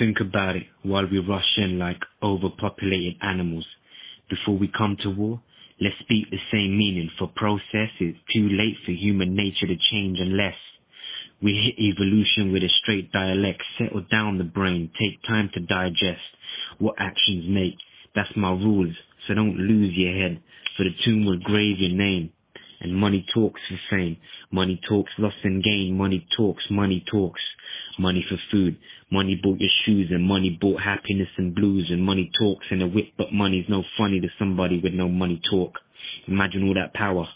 Think about it while we rush in like overpopulated animals. Before we come to war, let's speak the same meaning for process. It's too late for human nature to change unless we hit evolution with a straight dialect. Settle down the brain. Take time to digest what actions make. That's my rules. So don't lose your head. For the tomb will grave your name. And money talks for fame. Money talks loss and gain. Money talks, money talks. Money for food. Money bought your shoes and money bought happiness and blues and money talks in a whip but money's no funny to somebody with no money talk. Imagine all that power.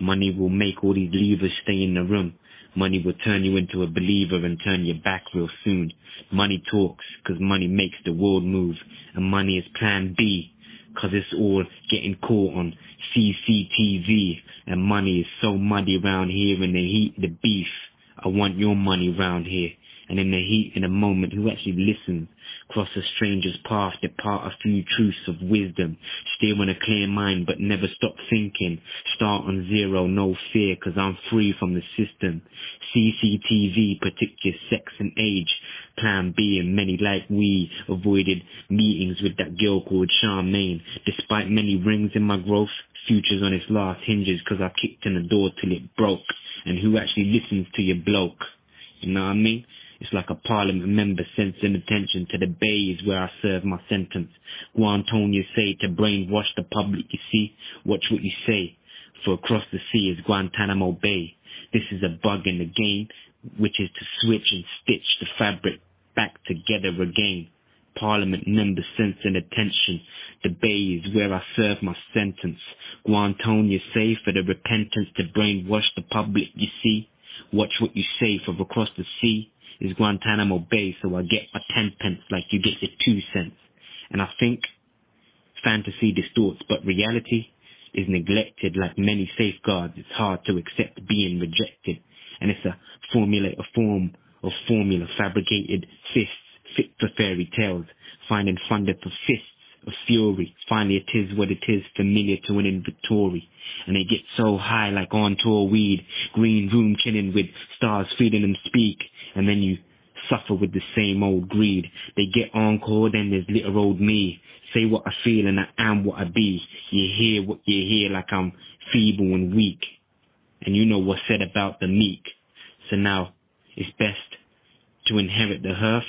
Money will make all these levers stay in the room. Money will turn you into a believer and turn you back real soon. Money talks, cause money makes the world move. And money is plan B, cause it's all getting caught on CCTV. And money is so muddy around here and the heat, the beef. I want your money round here and in the heat, in a moment, who actually listens, cross a stranger's path, depart a few truths of wisdom, steer on a clear mind, but never stop thinking, start on zero, no fear, cause I'm free from the system. CCTV, your sex and age, plan B, and many like we avoided meetings with that girl called Charmaine, despite many rings in my growth, futures on its last hinges, cause I kicked in the door till it broke, and who actually listens to your bloke? You know what I mean? It's like a parliament member sensing attention to the bay is where I serve my sentence. Guantonia say to brainwash the public, you see? Watch what you say. For across the sea is Guantanamo Bay. This is a bug in the game, which is to switch and stitch the fabric back together again. Parliament member sensing attention. The bay is where I serve my sentence. Guantonia say for the repentance to brainwash the public, you see? Watch what you say for across the sea is Guantanamo Bay, so I get my ten pence like you get your two cents. And I think fantasy distorts, but reality is neglected like many safeguards. It's hard to accept being rejected. And it's a formula, a form of formula, fabricated fists, fit for fairy tales, finding funded for fists of fury. Finally it is what it is, familiar to an inventory. And they get so high like on tour weed, green room chilling with stars feeding them speak. And then you suffer with the same old greed. They get encore, then there's little old me. Say what I feel and I am what I be. You hear what you hear like I'm feeble and weak. And you know what's said about the meek. So now it's best to inherit the hearth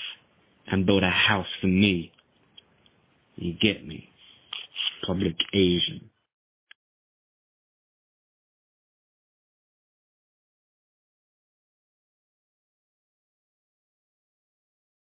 and build a house for me. You get me? Public Asian.